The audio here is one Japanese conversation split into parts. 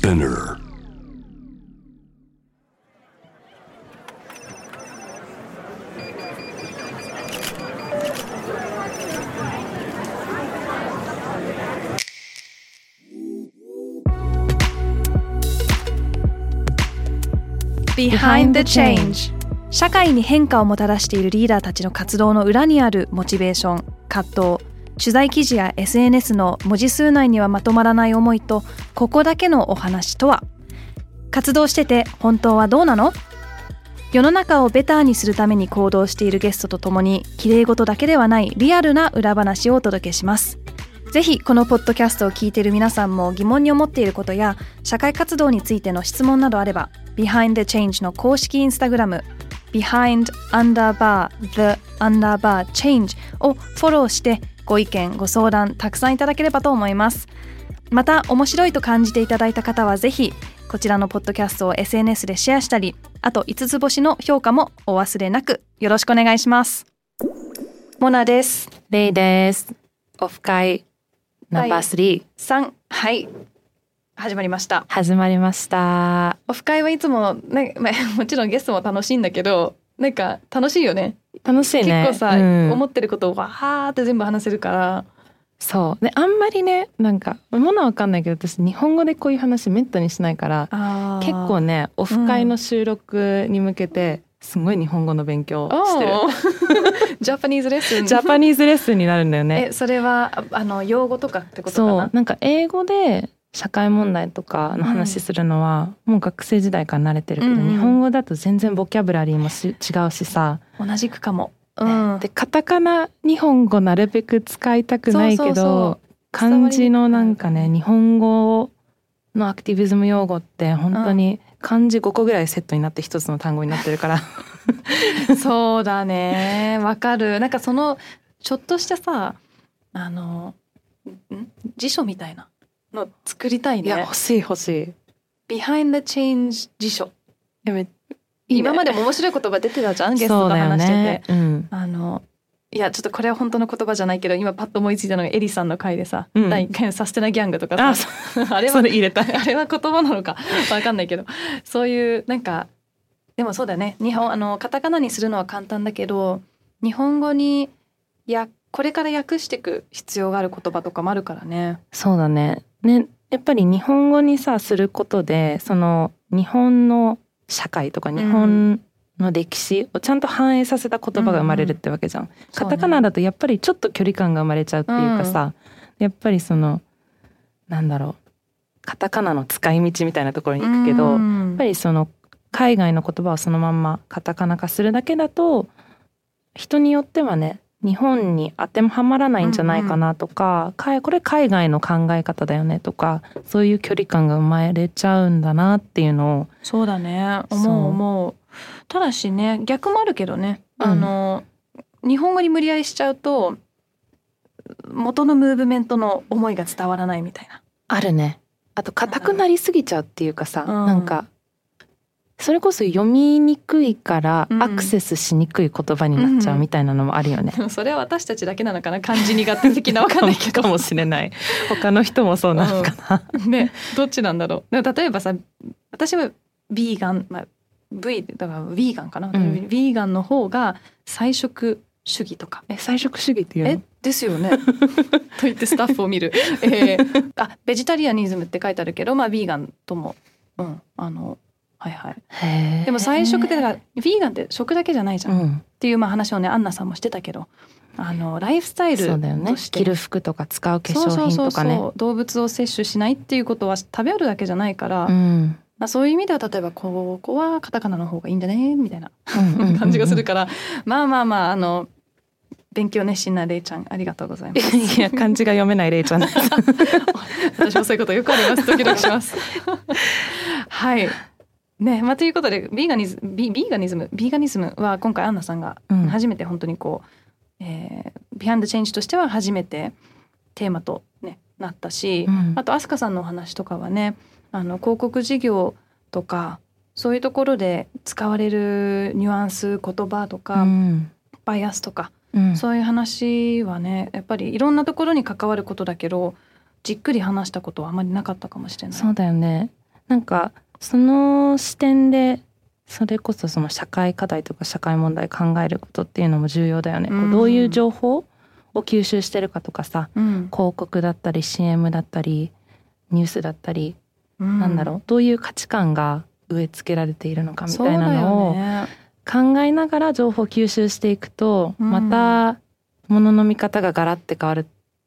Spinner. 社会に変化をもたらしているリーダーたちの活動の裏にあるモチベーション葛藤取材記事や SNS の文字数内にはまとまらない思いとここだけのお話とは？活動してて本当はどうなの？世の中をベターにするために行動しているゲストとともに綺麗事だけではないリアルな裏話をお届けします。ぜひこのポッドキャストを聞いている皆さんも疑問に思っていることや社会活動についての質問などあれば Behind the Change の公式インスタグラム Behind underbar the underbar change をフォローしてご意見ご相談たくさんいただければと思います。また面白いと感じていただいた方はぜひこちらのポッドキャストを SNS でシェアしたりあと5つ星の評価もお忘れなくよろしくお願いします。モナです。レイです。オフ会ナンバー3 3はい。始まりました。始まりました。オフ会はいつもね、まあ、もちろんゲストも楽しいんだけどなんか楽しいよね楽しいね。結構さ、うん思ってることをわーって全部話せるからそう。で、あんまりね、なんか、ものはわかんないけど、私日本語でこういう話めったにしないから、結構ね、オフ会の収録に向けて、すごい日本語の勉強してる。 Japanese lesson Japane se lesson になるんだよね。えそれはああの用語とかってことかな？そう。なんか英語で社会問題とかの話するのは、もう学生時代から慣れてるけど、うんうん。日本語だと全然ボキャブラリーもし違うしさ、同じくかも、うん、でカタカナ日本語なるべく使いたくないけど漢字のなんかね日本語のアクティビズム用語って本当に漢字5個ぐらいセットになって一つの単語になってるから。そうだね。わかる。なんかそのちょっとしたさあのん？辞書みたいなの作りたいね。いや欲しい欲しい。Behind the Change 辞書。やめ今までも面白い言葉出てたじゃんゲストと話してて、ねうん。あのいやちょっとこれは本当の言葉じゃないけど今パッと思いついたのがエリさんの回でさ、うん。第1回のサステナギャングとかああれは入れた。あれは言葉なのか？わかんないけど。そういうなんかでもそうだね。日本あのカタカナにするのは簡単だけど日本語にやこれから訳していく必要がある言葉とかもあるからね。そうだねねやっぱり日本語にさすることでその日本の社会とか日本の歴史をちゃんと反映させた言葉が生まれるってわけじゃん。カタカナだとやっぱりちょっと距離感が生まれちゃうっていうかさ、やっぱりそのなんだろうカタカナの使い道みたいなところに行くけど、やっぱりその海外の言葉をそのまんまカタカナ化するだけだと人によってはね日本に当てはまらないんじゃないかなとか、かいこれ海外の考え方だよねとかそういう距離感が生まれちゃうんだなっていうのをそうだね。思う思う。ただしね逆もあるけどね、うん。あの日本語に無理やりしちゃうと元のムーブメントの思いが伝わらないみたいな。あるね。あと硬くなりすぎちゃうっていうかさ、うん。なんかそれこそ読みにくいからうん。アクセスしにくい言葉になっちゃうみたいなのもあるよね。でもそれは私たちだけなのかな？漢字苦手的なわかんないけどかもしれな？い 他の人もそうなのかな？ね。どっちなんだろう？でも例えばさ私はビーガン、まあ、V だからヴィーガンかな、ん。ヴィーガンの方が菜食主義とか。え菜食主義っていうの？えですよね。と言ってスタッフを見る、えー。あベジタリアニズムって書いてあるけどまあビーガンとも。うん。あのはいはい。でも菜食ってだからビーガンって食だけじゃないじゃん、っうん、ていうまあ話をねアンナさんもしてたけどあのライフスタイルとして。着る服とか使う化そう粧そうそう品とかねそう。動物を摂取しないっていうことは食べるだけじゃないから、うん。まあ、そういう意味では例えばここはカタカナの方がいいんじゃね？みたいな感じがするから、まあまあまああの勉強熱心なレイちゃんありがとうございます。いや漢字が読めないレイちゃん 私もそういうことよくあります。ドキドキします。はい。ね、まあということでビーガニズムビビーガニズムビーガニズムは今回アンナさんがうん。初めて本当にこう、えー、ビハンドチェンジとしては初めてテーマとねなったし、うん。あとアスカさんのお話とかはねあの広告事業とかそういうところで使われるニュアンス言葉とか、うん。バイアスとかうん。そういう話はねやっぱりいろんなところに関わることだけどじっくり話したことはあまりなかったかもしれない。そうだよね。なんかその視点でそれこそその社会課題とか社会問題考えることっていうのも重要だよね。こうどういう情報を吸収してるかとかさ、うん。広告だったり CM だったりニュースだったり、うん。なんだろう？どういう価値観が植え付けられているのかみたいなのを考えながら情報を吸収していくと、うん。また物の見方がガラッて変わる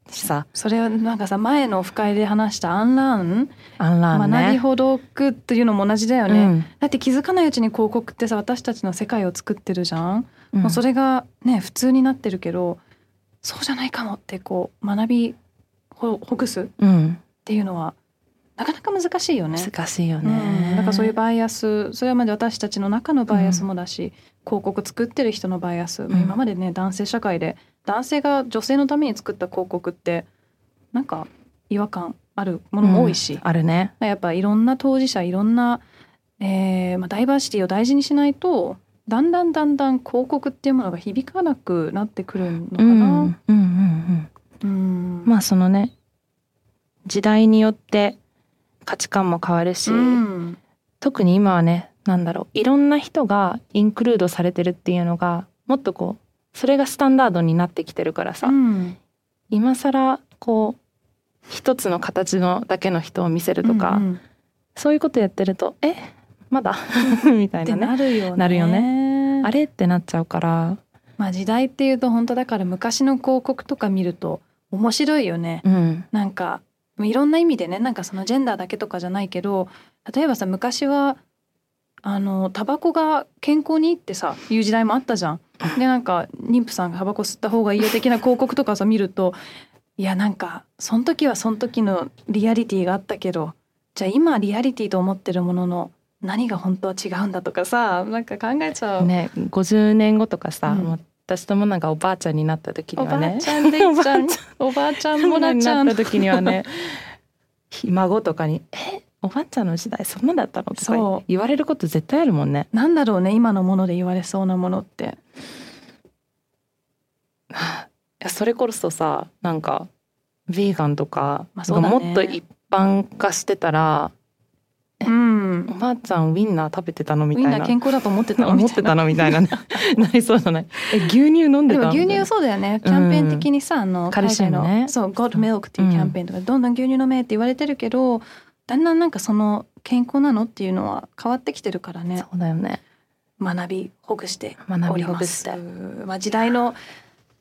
しさ。それはなんかさ前のオフ会で話したアンラーン、アンラーンね。学びほどくっていうのも同じだよね、うん。だって気づかないうちに広告ってさ私たちの世界を作ってるじゃん、うん。もうそれがね普通になってるけどそうじゃないかもってこう学びほほぐすっうん、ていうのはなかなか難しいよね。難しいようん、ね。だからそういうバイアスそれはまで私たちの中のバイアスもだし、広告作ってる人のバイアス、まあうん。今までね男性社会で男性が女性のために作った広告ってなんか違和感あるものも多いし、うんあるね。やっぱいろんな当事者いろんな、えーまあ、ダイバーシティを大事にしないとだんだんだんだん広告っていうものが響かなくなってくるのかな。ん、うん、うん。うんまあそのね時代によって価値観も変わるし、うん特に今はねなんだろういろんな人がインクルードされてるっていうのがもっとこうそれがスタンダードになってきてるからさ、うん。今更こう一つの形のだけの人を見せるとか、うんうんそういうことやってるとえまだ？みたいなね。なるよね。なるよあれ？ってなっちゃうから、まあ時代っていうと本当だから昔の広告とか見ると面白いよね。うん、なんかいろんな意味でねなんかそのジェンダーだけとかじゃないけど例えばさ昔はあのタバコが健康にいいってさいう時代もあったじゃん。でなんか妊婦さんがタバコ吸った方がいいよ的な広告とかさ見るといやなんかその時はその時のリアリティがあったけどじゃあ今リアリティと思ってるものの何が本当は違うんだとかさなんか考えちゃう。ね50年後とかさ、うん。私ともなんかおばあちゃんになった時おばあにはねちゃんでいっちゃん。おばあちゃんもなちゃん なった時にはねひ孫とかに「え？おばあちゃんの時代そんなだったの?」とそう。か言われること絶対あるもんね。なんだろうね今のもので言われそうなものって。いやそれこそさなんかヴィーガンとか,、まあそうだね。もっと一般化してたらうん。おばあちゃんウインナー食べてたのみみんな。たいな健康だと思ってたのみたいな。思ってたのみたいな。ね なりそうじゃない？え牛乳飲んでたでも牛乳うそうだよね。キャンペーン的にさ、あのカルシウムね。海外のそう God Milk っていうキャンペーンとか、どんどん牛乳飲めって言われてるけどだんだんなんかその健康なのっていうのは変わってきてるからね。そうだよね。学びほぐしてお学びります。ほぐしてまあ時代の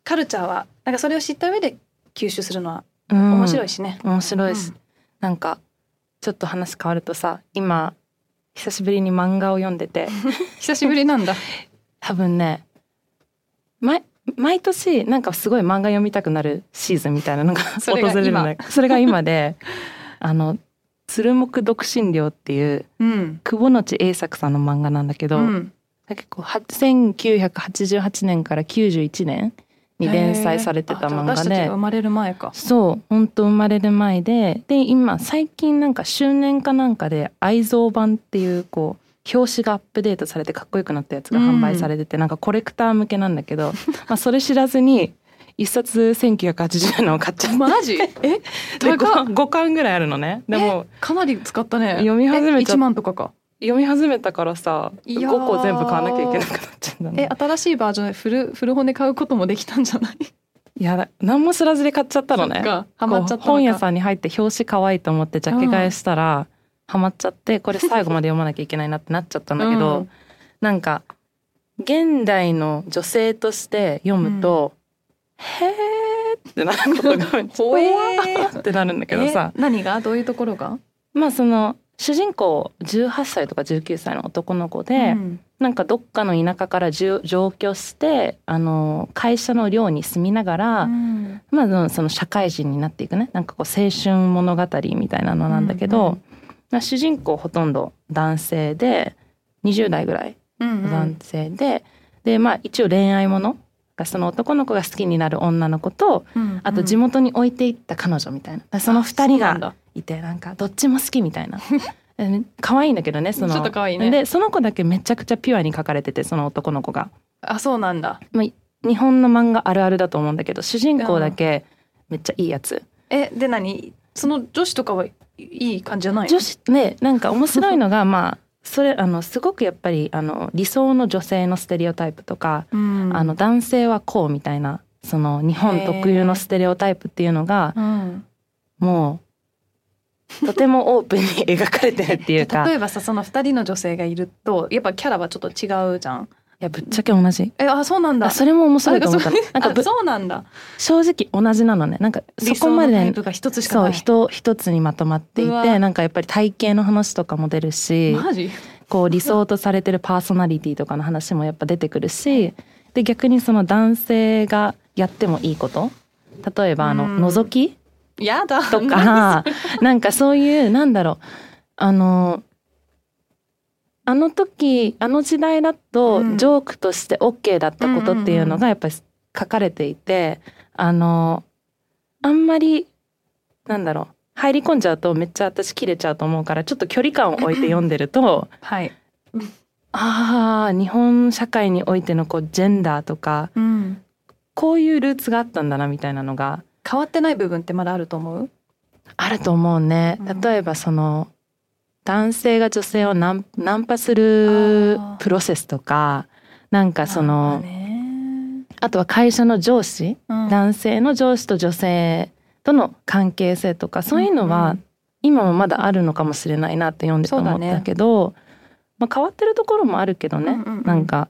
カルチャーはなんかそれを知った上で吸収するのは面面白いしね、面白いし、うん。なんかちょっと話変わるとさ今久しぶりに漫画を読んでて。久しぶりなんだ。多分ね毎毎年なんかすごい漫画読みたくなるシーズンみたいなのが訪れるんだそれが今であの「鶴木独身寮」っていううん。久保之栄作さんの漫画なんだけど、うん。結構は1988年から91年に連載されてた漫画で生まれる前か。そう本当生まれる前でで今最近なんか周年かなんかで愛蔵版っていうこう表紙がアップデートされてかっこよくなったやつが販売されてて、なんかコレクター向けなんだけど まあそれ知らずに一冊1980円のを買っちゃってマジ？え？で高っ。5, 巻ぐらいあるのね。でもかなり使ったね。読み始めちゃっ1万とかか？読み始めたからさいやー。5個全部買わなきゃいけなくなっちゃうんだね。え新しいバージョンで古古本で買うこともできたんじゃない？いや何も知らずで買っちゃったのね。そっか。ハマっちゃった本屋さんに入って表紙可愛いと思ってジャケ買いしたら、ハマっちゃってこれ最後まで読まなきゃいけないなってなっちゃったんだけど、うん。なんか現代の女性として読むと、へーってなることが怖ーってなるんだけどさ。え何が？どういうところが？まあその主人公18歳とか19歳の男の子で、うん。なんかどっかの田舎からじゅ上京してあの会社の寮に住みながら、うん。まあその社会人になっていくね。なんかこう青春物語みたいなのなんだけど、うんうんまあ主人公ほとんど男性で20代ぐらいうんの男性で、でまあ一応恋愛ものその男の子が好きになる女の子とうん。あと地元に置いていった彼女みたいな。その二人がいてなんかどっちも好きみたいな。え可愛いんだけどねその。ちょっと可愛いね。でその子だけめちゃくちゃピュアに描かれててその男の子が。あそうなんだ。まあ、日本の漫画あるあるだと思うんだけど主人公だけめっちゃいいやつ。えで何？その女子とかはいい感じじゃない女子ねなんか面白いのが まあそれあのすごくやっぱりあの理想の女性のステレオタイプとか、うん。あの男性はこうみたいなその日本特有のステレオタイプっていうのがうん。もうとてもオープンに描かれてるっていうか。例いえばさその二人の女性がいるとやっぱキャラはちょっと違うじゃんやぶっちゃけ同じ。えあそうなんだ。あそれも面白いと思ったのなんかそうなんだ。正直同じなのね。なんかそこまで一つそう人一つにまとまっていてなんかやっぱり体型の話とかも出るしこう理想とされてるパーソナリティとかの話もやっぱ出てくるしで逆にその男性がやってもいいこと？例えばあのうん。覗き？やだ。とかなんかそういうなんだろう。あのあの時あの時代だとうん。ジョークとして OK だったことっていうのがやっぱり書かれていてあのあんまりなんだろう入り込んじゃうとめっちゃ私切れちゃうと思うからちょっと距離感を置いて読んでると はい、ああ日本社会においてのこうジェンダーとかうん、こういうルーツがあったんだなみたいなのが変わってない部分ってまだあると思う？あると思うね。うん。例えばその男性が女性をナンナンパするプロセスとかなんかそのね。あとは会社の上司うん。男性の上司と女性との関係性とかそういうのうんはうん。今もまだあるのかもしれないなって読んでて思ったけど、まあ、変わってるところもあるけどね、うんうんうん。なんか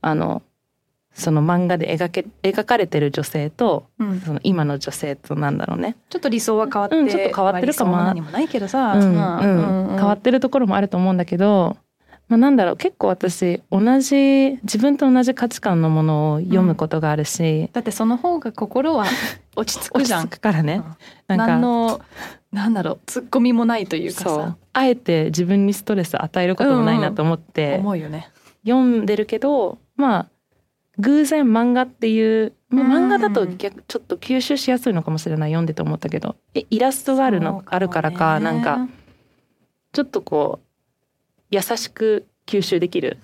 あのその漫画で描け描かれてる女性とうん。その今の女性となんだろうね、ちょっと理想は変わって、うんちょっと変わってるかも。も何もないけどさ、うんまあうん変わってるところもあると思うんだけど、まあ、なんだろう。結構私同じ自分と同じ価値観のものを読むことがあるし、だってその方が心は落ち着く落ちじゃん。着くからね、なんか。何のなんだろう。ツッコミもないというかさ。あえて自分にストレス与えることもないなと思って。思うよね。読んでるけどまあ偶然漫画っていう、漫画だと逆ちょっと吸収しやすいのかもしれない。読んでて思ったけど。えイラストがあるの、ね。あるからかなんかちょっとこう優しく吸収できる。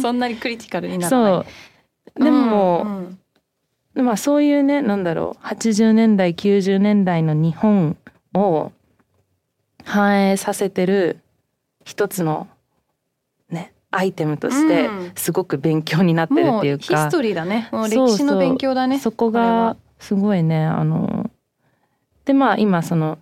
そんなにクリティカルにならない。そう。でも、うんうんまあそういうねなんだろう。80年代90年代の日本を反映させてる一つのねアイテムとしてうん。すごく勉強になってるっていうか、ヒストリーだね。歴史の勉強だねそこがすごいねあのでまあ今その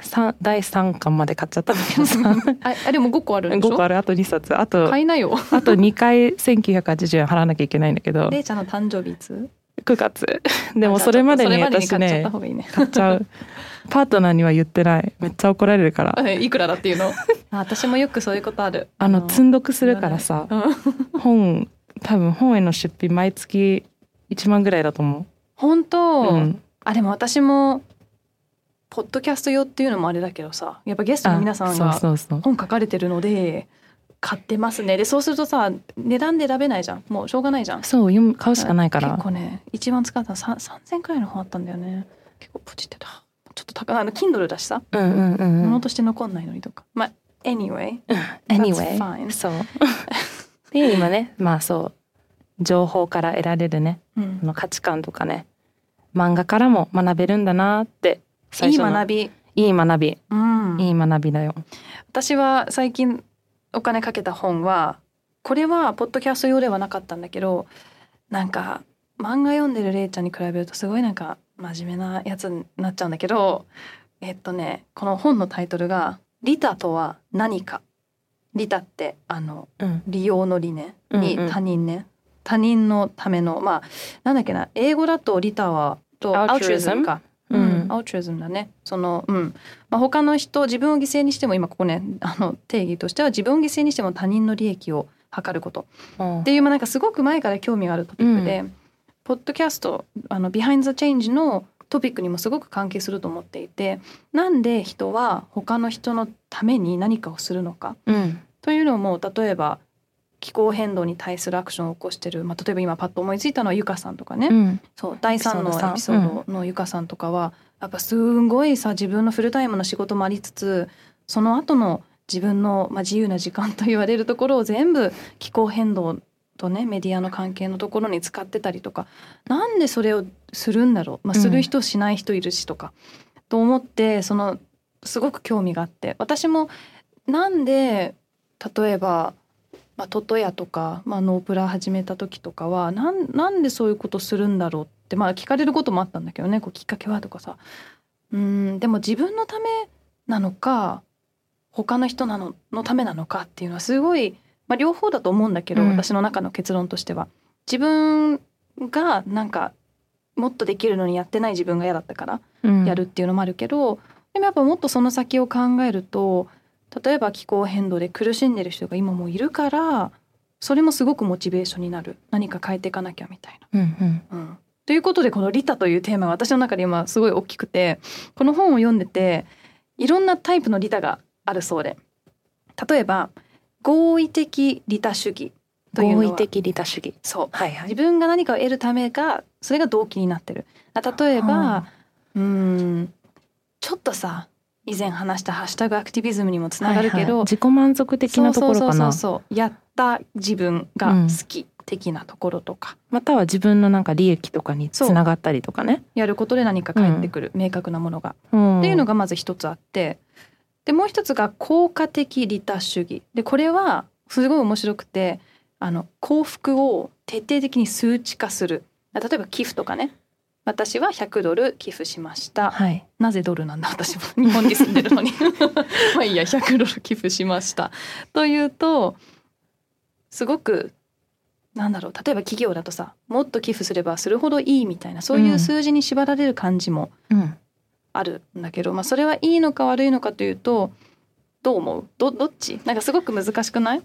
三第3巻まで買っちゃったんだけどさ。ああでも5個あるんでしょ？5個ある。あと2冊。あと買いなよ。あと2回1980円払わなきゃいけないんだけど。れいちゃんの誕生日いつ？9月。でもそれまでに私ねた方がいいね。買っちゃう。パートナーには言ってない。めっちゃ怒られるから。えいくらだっていうの？あ私もよくそういうことある。あの積んどくするからさうん。本多分本への出費毎月1万ぐらいだと思本当、う、うん、あでも私もポッドキャスト用っていうのもあれだけどさやっぱゲストの皆さんが本書かれてるので買ってますね。でそうするとさ値段で選べないじゃん。もうしょうがないじゃん。そう買うしかないから。結構ね一番使ったのさ3000くらいの本あったんだよね。結構ポチってた。ちょっと高い。あの Kindle だしさ、うんうんうんうん。物として残んないのにとか。まあ anyway. Anyway fine. そう。っていう今ねまあそう情報から得られるね。うん。この価値観とかね。漫画からも学べるんだなって最いい学び、いい学び。うん、いい学びだよ。私は最近お金かけた本はこれはポッドキャスト用ではなかったんだけどなんか漫画読んでるれいちゃんに比べるとすごいなんか真面目なやつになっちゃうんだけどえっとねこの本のタイトルが「利他とは何か」利他ってあのうん。利用の利ねにうんうん。他人ね、他人のためのまあなんだっけな英語だと利他はと Altruism？altruism か。ううんん、 altruism だね。その、うん、まあ、他の人、自分を犠牲にしても、今ここね、あの定義としては、自分を犠牲にしても他人の利益を図ること。うんっていう、まあ、なんかすごく前から興味があるトピックで。ポッドキャスト、あの、 Behind the Change のトピックにもすごく関係すると思っていて。なんで人は他の人のために何かをするのか。うんというのも、例えば。気候変動に対するアクションを起こしてる、まあ、例えば今パッと思いついたのはゆかさんとかね、うんそう第3のエピソードさんエピソードのゆかさんとかは、やっぱすんごいさ自分のフルタイムの仕事もありつつその後の自分の、まあ、自由な時間と言われるところを全部気候変動とねメディアの関係のところに使ってたりとかなんでそれをするんだろう、まあ、うん。する人しない人いるしとか、と思ってそのすごく興味があって私もなんで例えば、まあ、トトヤとか、まあ、ノープラ始めた時とかはなんなんでそういうことするんだろうってまあ聞かれることもあったんだけどねこうきっかけはとかさ。うんでも自分のためなのか他の人なののためなのかっていうのはすごい、まあ、両方だと思うんだけど、うん。私の中の結論としては。自分がなんかもっとできるのにやってない自分が嫌だったからうん。やるっていうのもあるけど、でもやっぱもっとその先を考えると例えば気候変動で苦しんでる人が今もいるからそれもすごくモチベーションになる。何か変えていかなきゃみたいうんうん。な。うん、ということでこの「リタ」というテーマが私の中で今すごい大きくてこの本を読んでていろんなタイプの利他があるそうで。例えば合意的利他主義というのは合意的利他主義。そう。はいは自分が何かを得るためがそれが動機になってる。あ例えば、はうーんちょっとさ以前話したハッシュタグアクティビズムにもつながるけど、はいはい。自己満足的なところかそうそうなそうそう。やった自分が好き的なところとか、または自分のなんか利益とかにつながったりとかね。やることで何か返ってくる、明確なものが、うん。っていうのがまず一つあって。でもう一つが効果的利他主義。でこれはすごい面白くてあの幸福を徹底的に数値化する。例えば寄付とかね。私は100ドル寄付しました。はい。なぜドルなんだ？私も日本に住んでるのに。まあいいや100ドル寄付しました。というとすごくなんだろう例えば企業だとさもっと寄付すればするほどいいみたいなそういう数字に縛られる感じもうん。あるんだけど、まあ、それはいいのか悪いのかというとどう思う？どどっち？なんかすごく難しくない？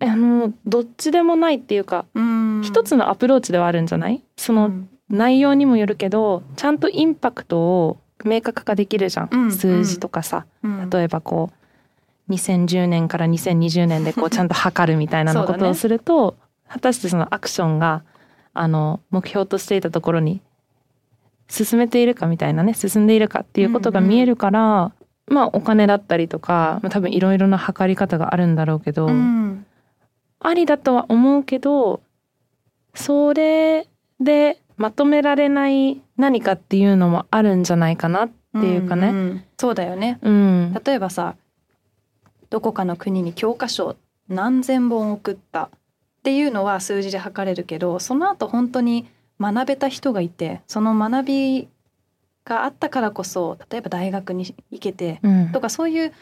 あのどっちでもないっていうか、うん。一つのアプローチではあるんじゃない？そのうん。内容にもよるけど、ちゃんとインパクトを明確化できるじゃん。うん。数字とかさ、うん。例えばこう2010年から2020年でこう ちゃんと測るみたいなことをすると、果たしてそのアクションがあの目標としていたところに進めているかみたいなね進んでいるかっていうことが見えるから、まあお金だったりとか、まあ、多分いろいろな測り方があるんだろうけど、うん。ありだとは思うけどそれでまとめられない何かっていうのもあるんじゃないかなっていうかね。んんそうだよね。うん。例えばさどこかの国に教科書何千本送ったっていうのは数字で測れるけどその後本当に学べた人がいてその学びがあったからこそ例えば大学に行けてうん。とかそういう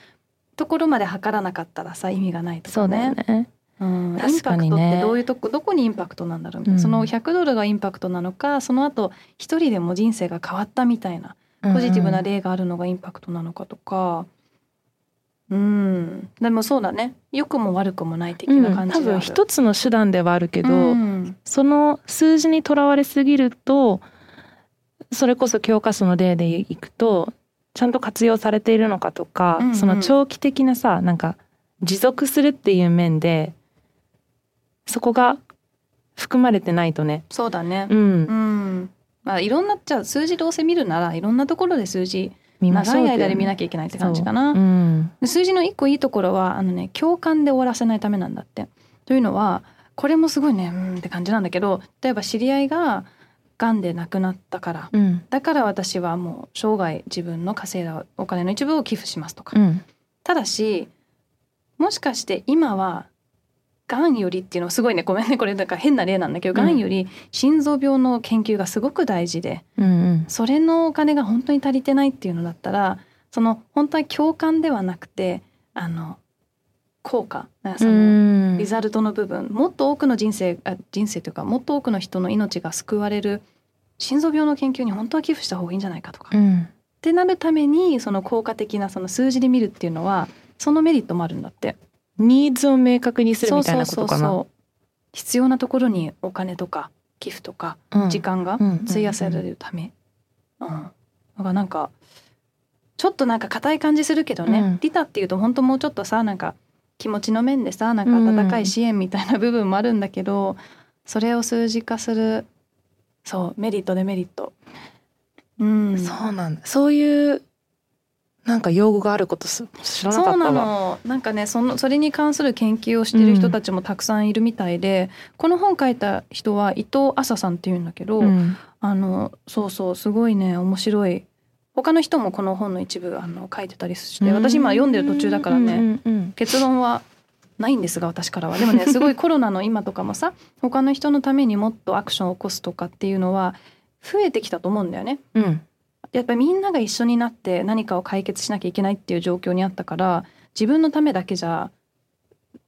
ところまで測らなかったらさ意味がないとそうだよかね。ね。うん、インパクトってどういうとこどこにインパクトなんだろう？みたいな、うん。その100ドルがインパクトなのかその後一人でも人生が変わったみたいなポジティブな例があるのがインパクトなのかとかうん。でもそうだね。良くも悪くもない的うん。な感じ多分一つの手段ではあるけど、うん。その数字にとらわれすぎるとそれこそ教科書の例でいくとちゃんと活用されているのかとか、うんうん。その長期的なさなんか持続するっていう面でそこが含まれてないとね。そうだね。うん。うん。まあいろんなじゃあ数字どうせ見るならいろんなところで数字見ま長い間で見なきゃいけないって感じかな、そう。うん。で数字の一個いいところはあのね共感で終わらせないためなんだって。というのはこれもすごいねうんって感じなんだけど例えば知り合いが癌で亡くなったから。うん。だから私はもう生涯自分の稼いだお金の一部を寄付しますとか、うん。ただしもしかして今はがんよりっていうのはすごいねごめんねこれなんか変な例なんだけどうんがんより心臓病の研究がすごく大事でうんうんそれのお金が本当に足りてないっていうのだったらその本当は共感ではなくてあの効果そのうんリザルトの部分もっと多くの人生あ人生というかもっと多くの人の命が救われる心臓病の研究に本当は寄付した方がいいんじゃないかとか。うんってなるためにその効果的なその数字で見るっていうのはそのメリットもあるんだって。ニーズを明確にするみたいなことかな？う必要なところにお金とか寄付とかうん時間がうん費やされるため。うんだからなんかちょっとなんか硬い感じするけどね、うんリタっていうと本当もうちょっとさなんか気持ちの面でさなんか温かい支援みたいな部分もあるんだけど、それを数字化するそうメリットデメリット。うん、そうなんだ。そういうなんか用語があることす知らなかそうな。の。なんかねそのそれに関する研究をしてる人たちもたくさんいるみたいで、この本書いた人は伊藤麻さんっていうんだけど、うん。あのそうそうすごいね面白い。他の人もこの本の一部あの書いてたりして私今読んでる途中だからね、うんうんうん。結論はないんですが私からは。でもねすごいコロナの今とかもさ他の人のためにもっとアクションを起こすとかっていうのは増えてきたと思うんだよね。うんやっぱりみんなが一緒になって何かを解決しなきゃいけないっていう状況にあったから自分のためだけじゃ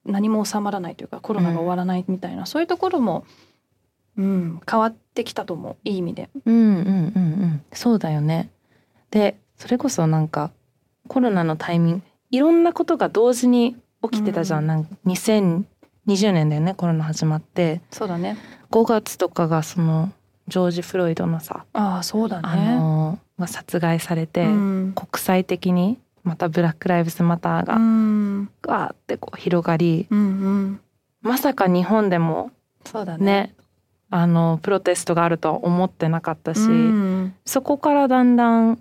何も収まらないというかコロナが終わらないみたいな、そういうところも、うん、変わってきたと思う。いい意味で。うんうんうんうん。そうだよね。でそれこそなんかコロナのタイミングいろんなことが同時に起きてたじゃん,、うん。なんか2020年だよねコロナ始まって。そうだね。5月とかがそのジョージ・フロイドのさ、ああそうだね。あのが殺害されて、うん。国際的にまたブラック・ライブズ・マターうがん。ガーってこう広がりうんうん。まさか日本でもそうだね。ねあのプロテストがあるとは思ってなかったし、うん。そこからだんだん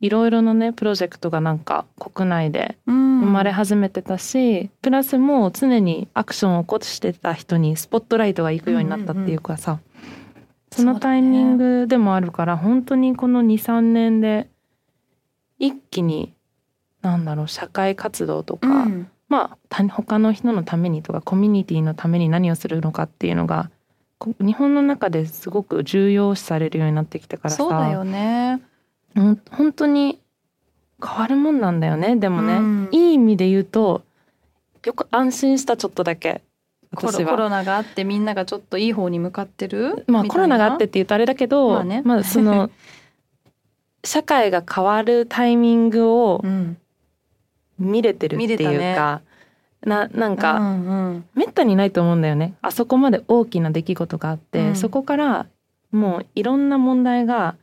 いろいろなねプロジェクトがなんか国内でうん、生まれ始めてたし、プラスもう常にアクションを起こしてた人にスポットライトが行くようになったっていうかさ、そのタイミングでもあるから本当にこの23年で一気になんだろう社会活動とか、うん。まあ他他の人のためにとかコミュニティのために何をするのかっていうのがこ日本の中ですごく重要視されるようになってきたからさ。そうだよね。本当に変わるもんなんだよねでもね、うん。いい意味で言うとよく安心したちょっとだけコロナがあってみんながちょっといい方に向かってる？まあコロナがあってって言うとあれだけど、まあね。その社会が変わるタイミングをうん、見れてるっていうか、ななんか、うんうん。めったにないと思うんだよね。あそこまで大きな出来事があって、うん。そこからもういろんな問題が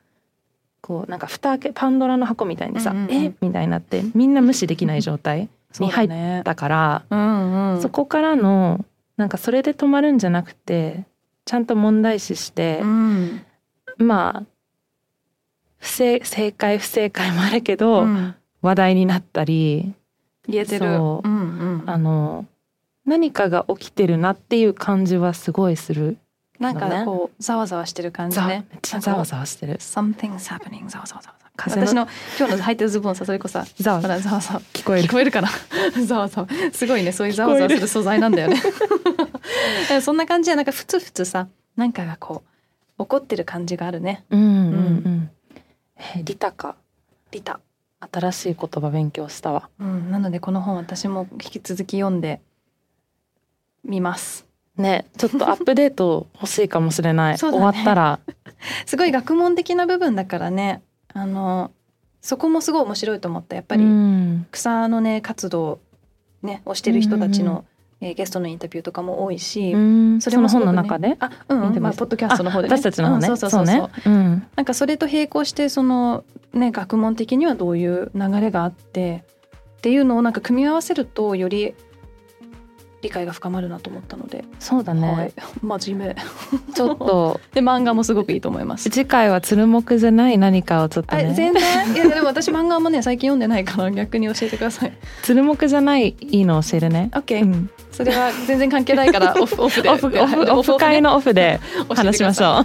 こうなんか蓋開けパンドラの箱みたいにさ「うんうんうん。え？みたいになってみんな無視できない状態に入ったから、うんうん、そこからのなんかそれで止まるんじゃなくてちゃんと問題視してう、ん。まあ不正正解不正解もあるけど、うん。話題になったり言えてる。そううんうん、あの何かが起きてるなっていう感じはすごいする。なんかこうざわざわしてる感じざねめっちゃざわざわしてる。Something's happening ざわざわざわ風の。私の今日の履いてるズボンさそれこそさざわ。ざわざわ。聞こえる。聞こえるかな？ざわざわ。すごいねそういうざわざわする素材なんだよね。そんな感じでなんかふつふつさなんかがこう怒ってる感じがあるね。うんうんうん。えリタカリタ。新しい言葉勉強したわ。うん、なのでこの本私も引き続き読んでみます。ねちょっとアップデート欲しいかもしれない。ね。終わったら。すごい学問的な部分だからねあのそこもすごい面白いと思ったやっぱり、うん草のね活動ねをしてる人たちの、うんうんえーゲストのインタビューとかも多いし、うんそれもね本の中で？あうん、まあポッドキャストの方で、ね、あ私たちの方ね。うんそうそうそうそうね。うん。なんかそれと並行してそのね学問的にはどういう流れがあってっていうのをなんか組み合わせるとより理解が深まるなと思ったので、そうだね。はい、真面目ちょっと で漫画もすごくいいと思います。次回は鶴木じゃない何かをちょっとあね。全然いやでも私漫画もね最近読んでないから逆に教えてください。鶴木じゃないいいの教えるね。OK、うんそれは全然関係ないからオフオフでオフオフオフ会のオフで話しましょう。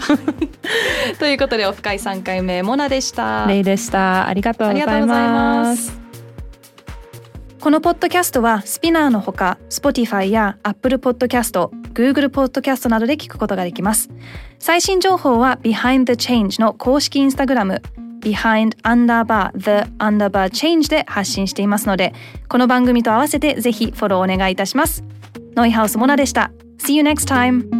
ということでオフ会3回目モナでしたう。レイでした。ありがとうあございま。す。このポッドキャストはスピナーのほか Spotify や Apple Podcast、Google Podcast などで聞くことができます。最新情報は Behind the Change の公式インスタグラム Behind Underbar The Underbar Change で発信していますのでこの番組と合わせてぜひフォローお願いいたします。ノイハウスモナでした。See you next time!